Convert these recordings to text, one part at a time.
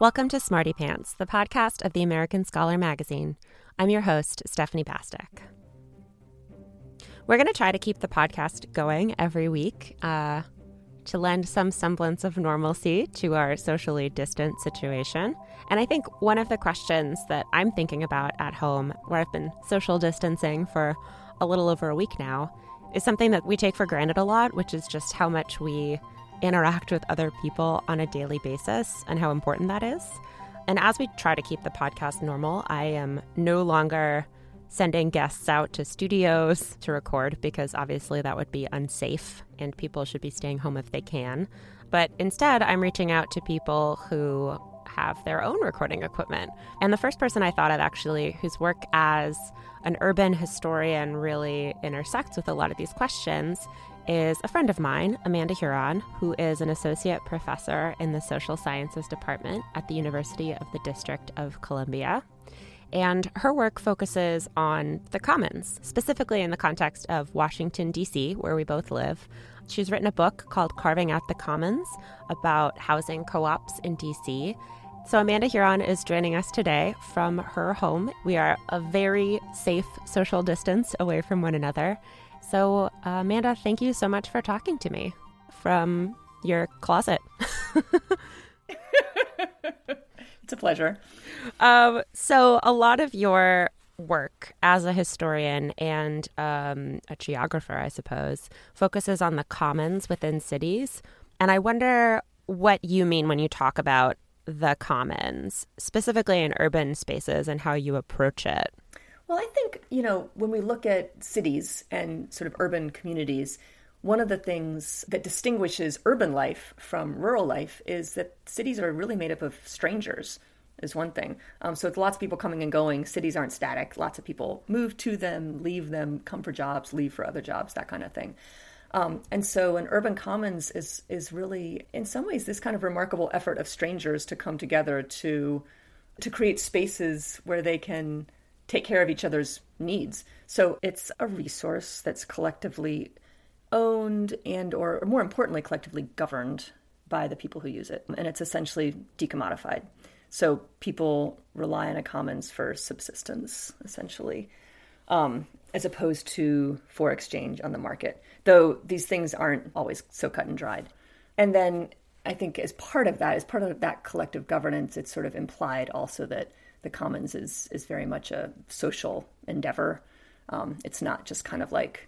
Welcome to Smarty Pants, the podcast of the American Scholar magazine. I'm your host, Stephanie Bastek. We're going to try to keep the podcast going every week uh, to lend some semblance of normalcy to our socially distant situation. And I think one of the questions that I'm thinking about at home, where I've been social distancing for a little over a week now, is something that we take for granted a lot, which is just how much we interact with other people on a daily basis and how important that is. And as we try to keep the podcast normal, I am no longer sending guests out to studios to record because obviously that would be unsafe and people should be staying home if they can. But instead, I'm reaching out to people who have their own recording equipment. And the first person I thought of actually, whose work as an urban historian really intersects with a lot of these questions, is a friend of mine, Amanda Huron, who is an associate professor in the social sciences department at the University of the District of Columbia. And her work focuses on the commons, specifically in the context of Washington, D.C., where we both live. She's written a book called Carving Out the Commons about housing co ops in D.C. So, Amanda Huron is joining us today from her home. We are a very safe social distance away from one another. So, uh, Amanda, thank you so much for talking to me from your closet. it's a pleasure. Um, so, a lot of your work as a historian and um, a geographer, I suppose, focuses on the commons within cities. And I wonder what you mean when you talk about the commons, specifically in urban spaces, and how you approach it. Well, I think, you know, when we look at cities and sort of urban communities, one of the things that distinguishes urban life from rural life is that cities are really made up of strangers is one thing. Um, so it's lots of people coming and going. Cities aren't static. Lots of people move to them, leave them, come for jobs, leave for other jobs, that kind of thing. Um, and so an urban commons is is really, in some ways, this kind of remarkable effort of strangers to come together to to create spaces where they can take care of each other's needs. So it's a resource that's collectively owned and or, or more importantly collectively governed by the people who use it and it's essentially decommodified. So people rely on a commons for subsistence essentially. Um, as opposed to for exchange on the market, though these things aren't always so cut and dried. And then I think as part of that, as part of that collective governance, it's sort of implied also that the commons is is very much a social endeavor. Um, it's not just kind of like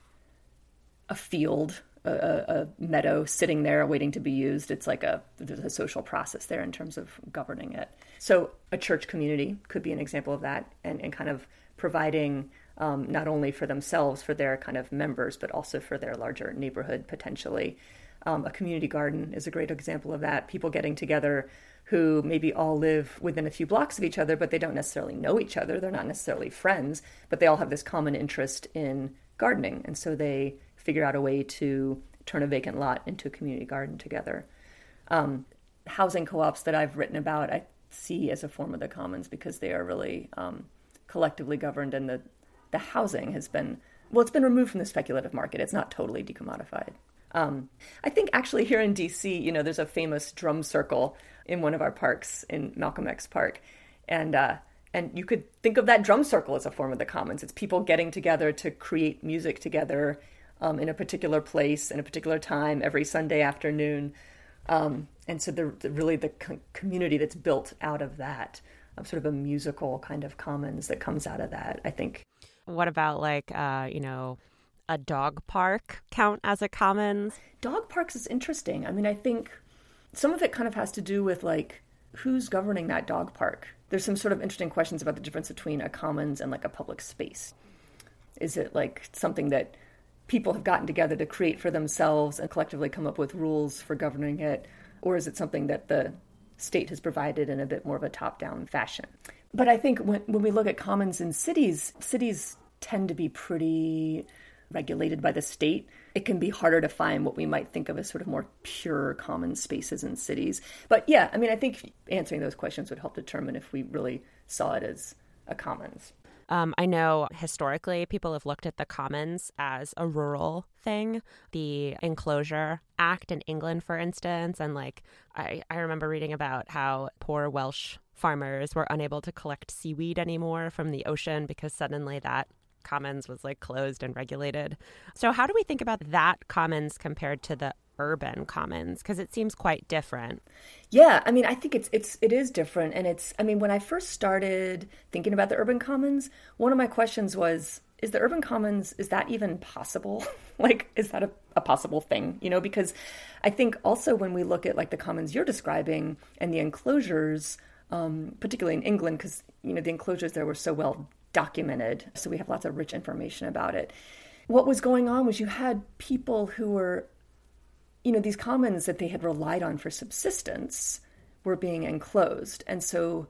a field, a, a, meadow sitting there waiting to be used. It's like a there's a social process there in terms of governing it. So a church community could be an example of that, and, and kind of providing um, not only for themselves, for their kind of members, but also for their larger neighborhood potentially. Um, a community garden is a great example of that. People getting together who maybe all live within a few blocks of each other, but they don't necessarily know each other. They're not necessarily friends, but they all have this common interest in gardening. And so they figure out a way to turn a vacant lot into a community garden together. Um, housing co ops that I've written about, I see as a form of the commons because they are really um, collectively governed, and the, the housing has been, well, it's been removed from the speculative market. It's not totally decommodified. Um, I think actually here in DC, you know, there's a famous drum circle in one of our parks in Malcolm X Park, and uh, And you could think of that drum circle as a form of the commons. It's people getting together to create music together um, in a particular place, in a particular time, every Sunday afternoon. Um, and so the, the really the co- community that's built out of that, um, sort of a musical kind of commons that comes out of that, I think. What about like, uh, you know, a dog park count as a commons? Dog parks is interesting. I mean, I think some of it kind of has to do with like who's governing that dog park. There's some sort of interesting questions about the difference between a commons and like a public space. Is it like something that people have gotten together to create for themselves and collectively come up with rules for governing it? Or is it something that the state has provided in a bit more of a top down fashion? But I think when, when we look at commons in cities, cities tend to be pretty regulated by the state, it can be harder to find what we might think of as sort of more pure common spaces in cities. But yeah, I mean, I think answering those questions would help determine if we really saw it as a commons. Um, I know historically people have looked at the commons as a rural thing. The Enclosure Act in England, for instance, and like I, I remember reading about how poor Welsh farmers were unable to collect seaweed anymore from the ocean because suddenly that commons was like closed and regulated. So how do we think about that commons compared to the urban commons because it seems quite different. Yeah, I mean, I think it's it's it is different and it's I mean, when I first started thinking about the urban commons, one of my questions was is the urban commons is that even possible? like is that a, a possible thing, you know, because I think also when we look at like the commons you're describing and the enclosures um, particularly in England, because you know the enclosures there were so well documented. So we have lots of rich information about it. What was going on was you had people who were, you know, these commons that they had relied on for subsistence were being enclosed. And so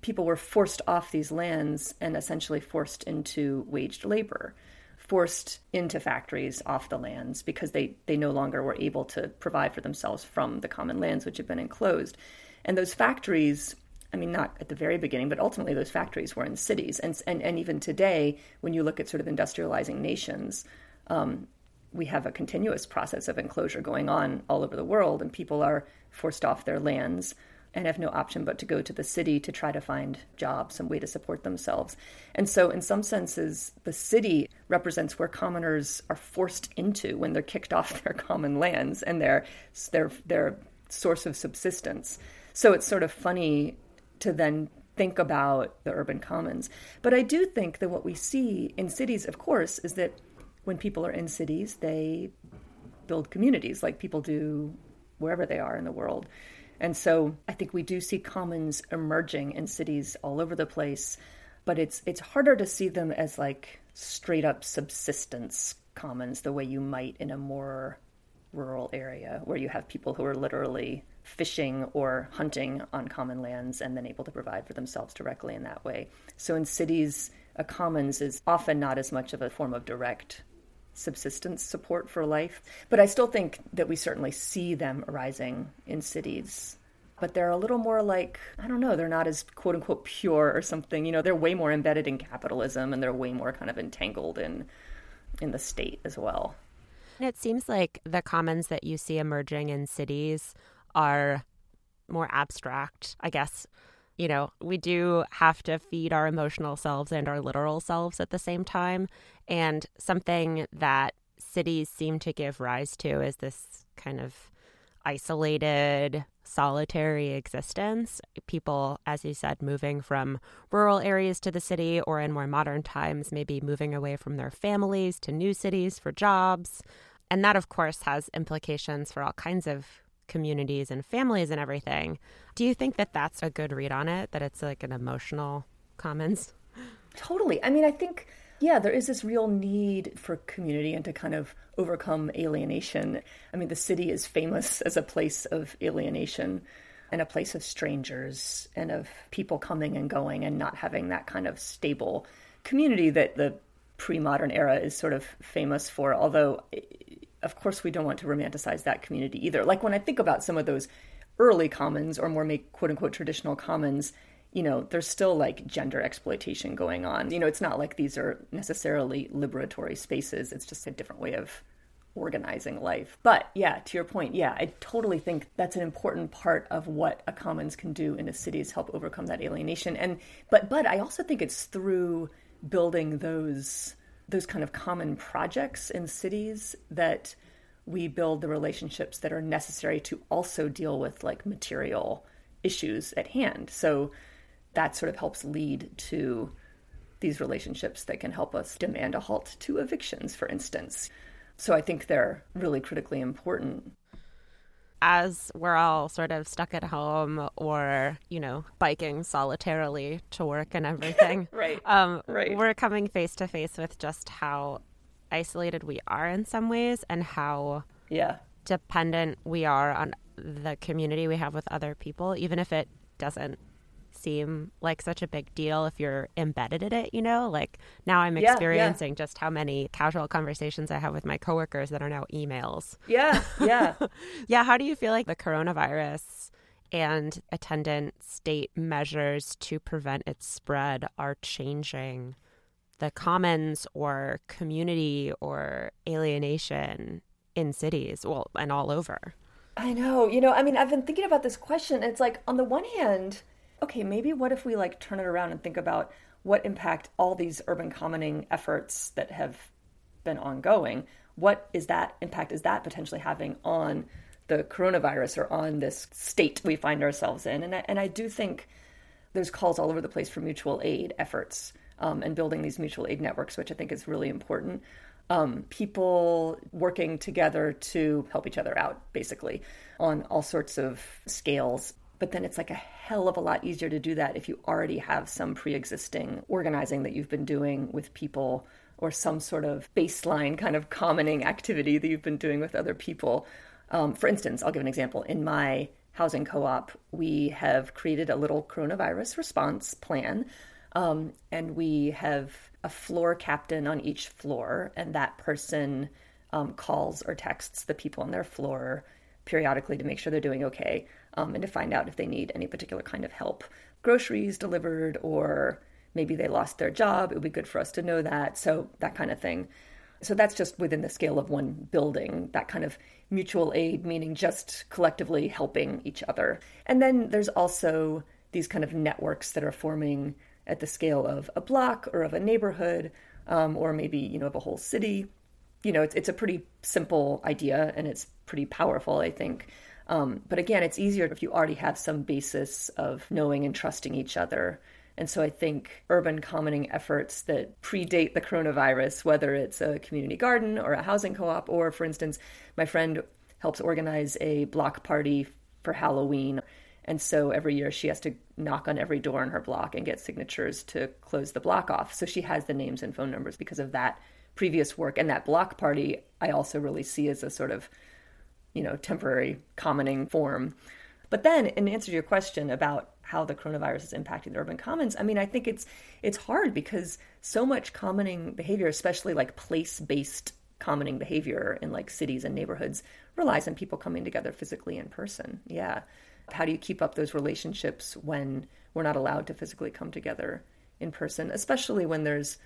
people were forced off these lands and essentially forced into waged labor, forced into factories off the lands because they, they no longer were able to provide for themselves from the common lands which had been enclosed. And those factories I mean, not at the very beginning, but ultimately those factories were in cities. And, and, and even today, when you look at sort of industrializing nations, um, we have a continuous process of enclosure going on all over the world, and people are forced off their lands and have no option but to go to the city to try to find jobs, some way to support themselves. And so, in some senses, the city represents where commoners are forced into when they're kicked off their common lands and their their their source of subsistence. So it's sort of funny to then think about the urban commons. But I do think that what we see in cities, of course, is that when people are in cities, they build communities like people do wherever they are in the world. And so I think we do see commons emerging in cities all over the place, but it's it's harder to see them as like straight up subsistence commons the way you might in a more rural area where you have people who are literally fishing or hunting on common lands and then able to provide for themselves directly in that way. So in cities, a commons is often not as much of a form of direct subsistence support for life. But I still think that we certainly see them arising in cities. But they're a little more like, I don't know, they're not as quote unquote pure or something. You know, they're way more embedded in capitalism and they're way more kind of entangled in in the state as well. It seems like the commons that you see emerging in cities are more abstract, I guess. You know, we do have to feed our emotional selves and our literal selves at the same time. And something that cities seem to give rise to is this kind of isolated, solitary existence. People, as you said, moving from rural areas to the city, or in more modern times, maybe moving away from their families to new cities for jobs. And that, of course, has implications for all kinds of communities and families and everything. Do you think that that's a good read on it? That it's like an emotional commons? Totally. I mean, I think, yeah, there is this real need for community and to kind of overcome alienation. I mean, the city is famous as a place of alienation and a place of strangers and of people coming and going and not having that kind of stable community that the pre modern era is sort of famous for. Although of course, we don't want to romanticize that community either. Like when I think about some of those early commons or more make quote unquote traditional commons, you know, there's still like gender exploitation going on. You know, it's not like these are necessarily liberatory spaces. It's just a different way of organizing life. But yeah, to your point, yeah, I totally think that's an important part of what a commons can do in a city is help overcome that alienation. And but but I also think it's through building those those kind of common projects in cities that we build the relationships that are necessary to also deal with like material issues at hand. So that sort of helps lead to these relationships that can help us demand a halt to evictions, for instance. So I think they're really critically important. As we're all sort of stuck at home or, you know, biking solitarily to work and everything. right. Um, right. We're coming face to face with just how isolated we are in some ways and how yeah. dependent we are on the community we have with other people, even if it doesn't seem like such a big deal if you're embedded in it, you know? Like now I'm Yeah, experiencing just how many casual conversations I have with my coworkers that are now emails. Yeah. Yeah. Yeah, how do you feel like the coronavirus and attendant state measures to prevent its spread are changing the commons or community or alienation in cities, well, and all over? I know. You know, I mean, I've been thinking about this question. It's like, on the one hand, okay, maybe what if we like turn it around and think about what impact all these urban commoning efforts that have been ongoing, what is that impact is that potentially having on the coronavirus or on this state we find ourselves in? And I, and I do think there's calls all over the place for mutual aid efforts um, and building these mutual aid networks, which I think is really important. Um, people working together to help each other out, basically, on all sorts of scales. But then it's like a hell of a lot easier to do that if you already have some pre existing organizing that you've been doing with people or some sort of baseline kind of commoning activity that you've been doing with other people. Um, for instance, I'll give an example. In my housing co op, we have created a little coronavirus response plan. Um, and we have a floor captain on each floor, and that person um, calls or texts the people on their floor periodically to make sure they're doing okay um, and to find out if they need any particular kind of help. Groceries delivered, or maybe they lost their job. It would be good for us to know that. So, that kind of thing. So, that's just within the scale of one building, that kind of mutual aid, meaning just collectively helping each other. And then there's also these kind of networks that are forming at the scale of a block or of a neighborhood um, or maybe you know of a whole city you know it's, it's a pretty simple idea and it's pretty powerful i think um, but again it's easier if you already have some basis of knowing and trusting each other and so i think urban commoning efforts that predate the coronavirus whether it's a community garden or a housing co-op or for instance my friend helps organize a block party for halloween and so every year she has to knock on every door in her block and get signatures to close the block off. So she has the names and phone numbers because of that previous work. And that block party, I also really see as a sort of, you know, temporary commoning form. But then, in answer to your question about how the coronavirus is impacting the urban commons, I mean, I think it's it's hard because so much commoning behavior, especially like place-based commoning behavior in like cities and neighborhoods, relies on people coming together physically in person. Yeah. How do you keep up those relationships when we're not allowed to physically come together in person, especially when there's,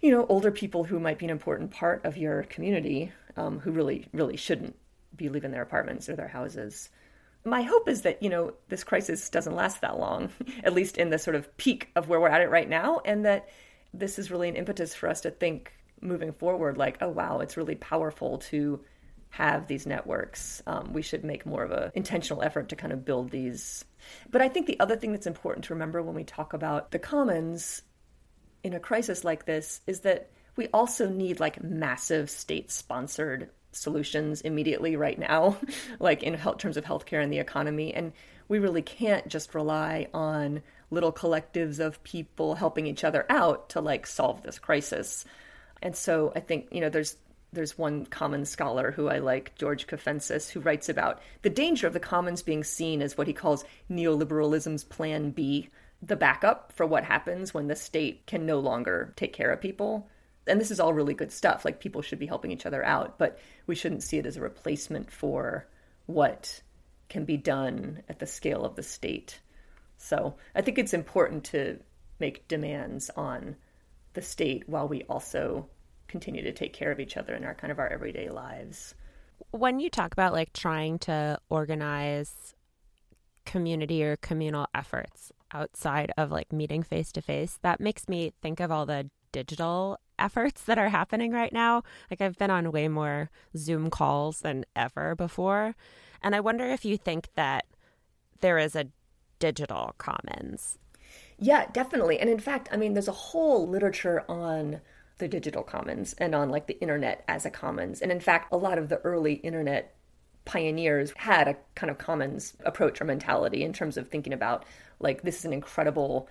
you know, older people who might be an important part of your community um, who really, really shouldn't be leaving their apartments or their houses. My hope is that, you know, this crisis doesn't last that long, at least in the sort of peak of where we're at it right now, and that this is really an impetus for us to think moving forward like, oh, wow, it's really powerful to have these networks. Um, we should make more of an intentional effort to kind of build these. But I think the other thing that's important to remember when we talk about the commons in a crisis like this is that we also need like massive state sponsored solutions immediately right now, like in health, terms of healthcare and the economy. And we really can't just rely on little collectives of people helping each other out to like solve this crisis. And so I think, you know, there's there's one common scholar who I like, George Caffentzis, who writes about the danger of the commons being seen as what he calls neoliberalism's plan B, the backup for what happens when the state can no longer take care of people. And this is all really good stuff. Like people should be helping each other out, but we shouldn't see it as a replacement for what can be done at the scale of the state. So I think it's important to make demands on the state while we also continue to take care of each other in our kind of our everyday lives. When you talk about like trying to organize community or communal efforts outside of like meeting face to face, that makes me think of all the digital efforts that are happening right now. Like I've been on way more Zoom calls than ever before. And I wonder if you think that there is a digital commons. Yeah, definitely. And in fact, I mean, there's a whole literature on the digital commons and on like the internet as a commons. And in fact, a lot of the early internet pioneers had a kind of commons approach or mentality in terms of thinking about like this is an incredible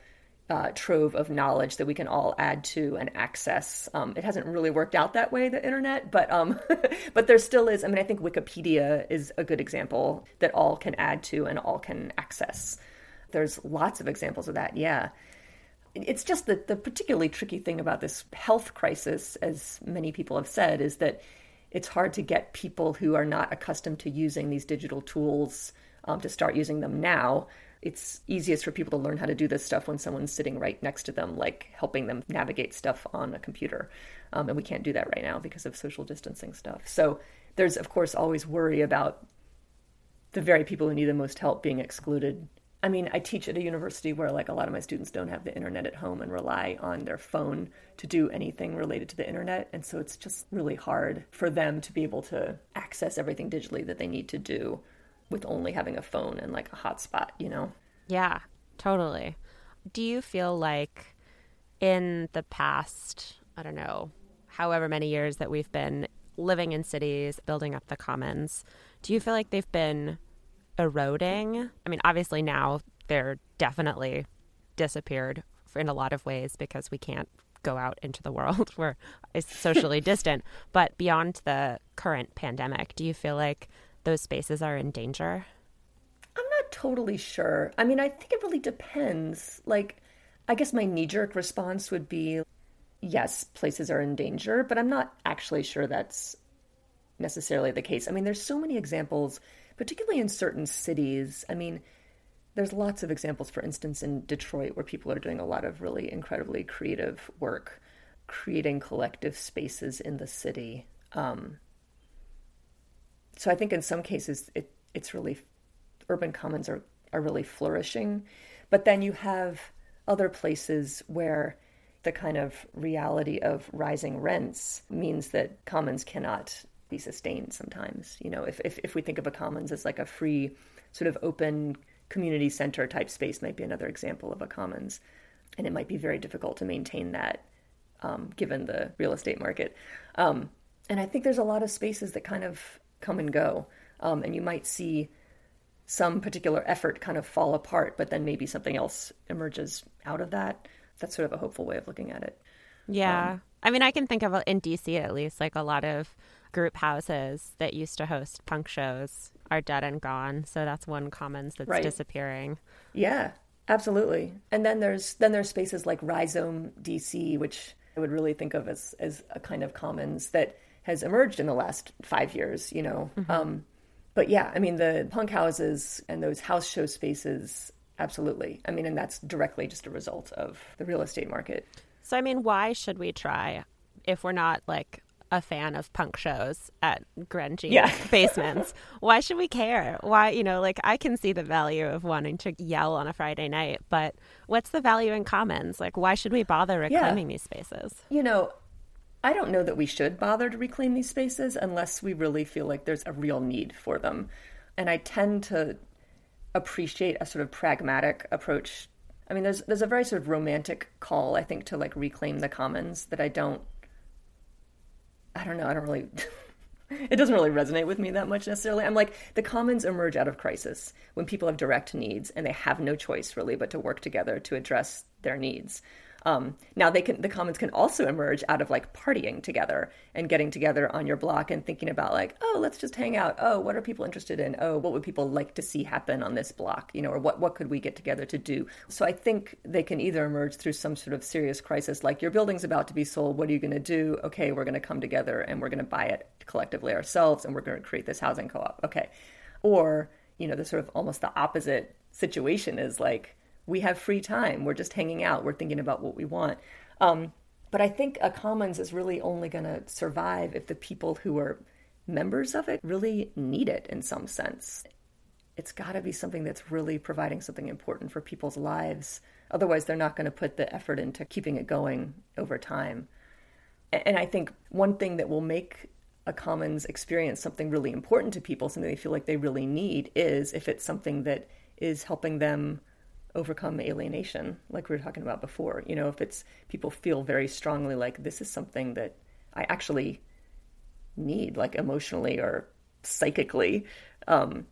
uh, trove of knowledge that we can all add to and access. Um, it hasn't really worked out that way, the internet, but um, but there still is. I mean, I think Wikipedia is a good example that all can add to and all can access. There's lots of examples of that. Yeah, it's just that the particularly tricky thing about this health crisis, as many people have said, is that it's hard to get people who are not accustomed to using these digital tools um, to start using them now it's easiest for people to learn how to do this stuff when someone's sitting right next to them, like helping them navigate stuff on a computer. Um, and we can't do that right now because of social distancing stuff. So there's, of course, always worry about the very people who need the most help being excluded. I mean, I teach at a university where, like, a lot of my students don't have the internet at home and rely on their phone to do anything related to the internet. And so it's just really hard for them to be able to access everything digitally that they need to do with only having a phone and like a hotspot, you know? Yeah, totally. Do you feel like in the past, I don't know, however many years that we've been living in cities, building up the commons, do you feel like they've been eroding? I mean, obviously now they're definitely disappeared in a lot of ways because we can't go out into the world. We're socially distant. But beyond the current pandemic, do you feel like those spaces are in danger? I'm not totally sure. I mean, I think it really depends. Like, I guess my knee jerk response would be yes, places are in danger, but I'm not actually sure that's necessarily the case. I mean, there's so many examples, particularly in certain cities. I mean, there's lots of examples, for instance, in Detroit, where people are doing a lot of really incredibly creative work, creating collective spaces in the city. Um, so I think in some cases it, it's really urban commons are, are really flourishing. But then you have other places where the kind of reality of rising rents means that commons cannot be sustained sometimes. You know, if, if, if we think of a commons as like a free, sort of open community center type space, might be another example of a commons. And it might be very difficult to maintain that um, given the real estate market. Um, and I think there's a lot of spaces that kind of come and go. Um, and you might see some particular effort kind of fall apart, but then maybe something else emerges out of that. That's sort of a hopeful way of looking at it. Yeah. Um, I mean, I can think of in DC at least, like a lot of group houses that used to host punk shows are dead and gone. So that's one commons that's right. disappearing. Yeah, absolutely. And then there's then there's spaces like Rhizome DC, which I would really think of as as a kind of commons that has emerged in the last five years, you know. Mm-hmm. Um, but yeah, I mean, the punk houses and those house show spaces, absolutely. I mean, and that's directly just a result of the real estate market. So, I mean, why should we try if we're not like a fan of punk shows at grungy yeah. basements. Why should we care? Why, you know, like I can see the value of wanting to yell on a Friday night, but what's the value in commons? Like, why should we bother reclaiming yeah. these spaces? You know, I don't know that we should bother to reclaim these spaces unless we really feel like there's a real need for them. And I tend to appreciate a sort of pragmatic approach. I mean, there's there's a very sort of romantic call, I think, to like reclaim the commons that I don't. I don't know. I don't really. it doesn't really resonate with me that much necessarily. I'm like the commons emerge out of crisis when people have direct needs and they have no choice really but to work together to address their needs. Um, now they can the commons can also emerge out of like partying together and getting together on your block and thinking about like oh let's just hang out. Oh what are people interested in? Oh what would people like to see happen on this block? You know or what what could we get together to do? So I think they can either emerge through some sort of serious crisis like your building's about to be sold. What are you going to do? Okay we're going to come together and we're going to buy it collectively ourselves and we're going to create this housing co-op. Okay. Or you know the sort of almost the opposite situation is like we have free time. We're just hanging out. We're thinking about what we want. Um, But I think a commons is really only going to survive if the people who are members of it really need it in some sense. It's got to be something that's really providing something important for people's lives. Otherwise, they're not going to put the effort into keeping it going over time. And I think one thing that will make a commons experience something really important to people, something they feel like they really need, is if it's something that is helping them overcome alienation, like we were talking about before. You know, if it's people feel very strongly like this is something that I actually need, like emotionally or psychically, um,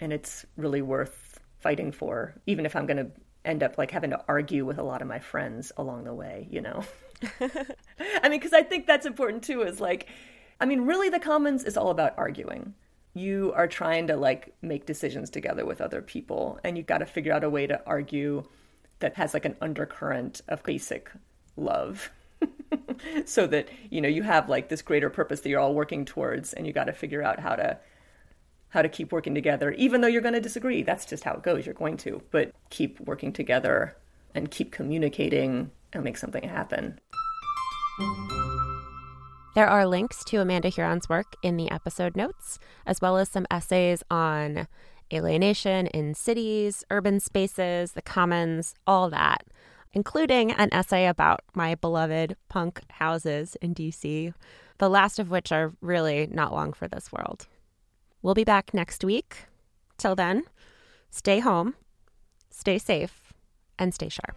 and it's really worth fighting for, even if I'm going to end up like having to argue with a lot of my friends along the way, you know? I mean, because I think that's important too, is like, I mean, really, the commons is all about arguing. You are trying to like make decisions together with other people, and you've got to figure out a way to argue that has like an undercurrent of basic love. so that, you know, you have like this greater purpose that you're all working towards, and you got to figure out how to how to keep working together even though you're going to disagree. That's just how it goes. You're going to. But keep working together and keep communicating and make something happen there are links to Amanda Huron's work in the episode notes, as well as some essays on alienation in cities, urban spaces, the commons, all that, including an essay about my beloved punk houses in DC, the last of which are really not long for this world. We'll be back next week. Till then, stay home, stay safe, and stay sharp.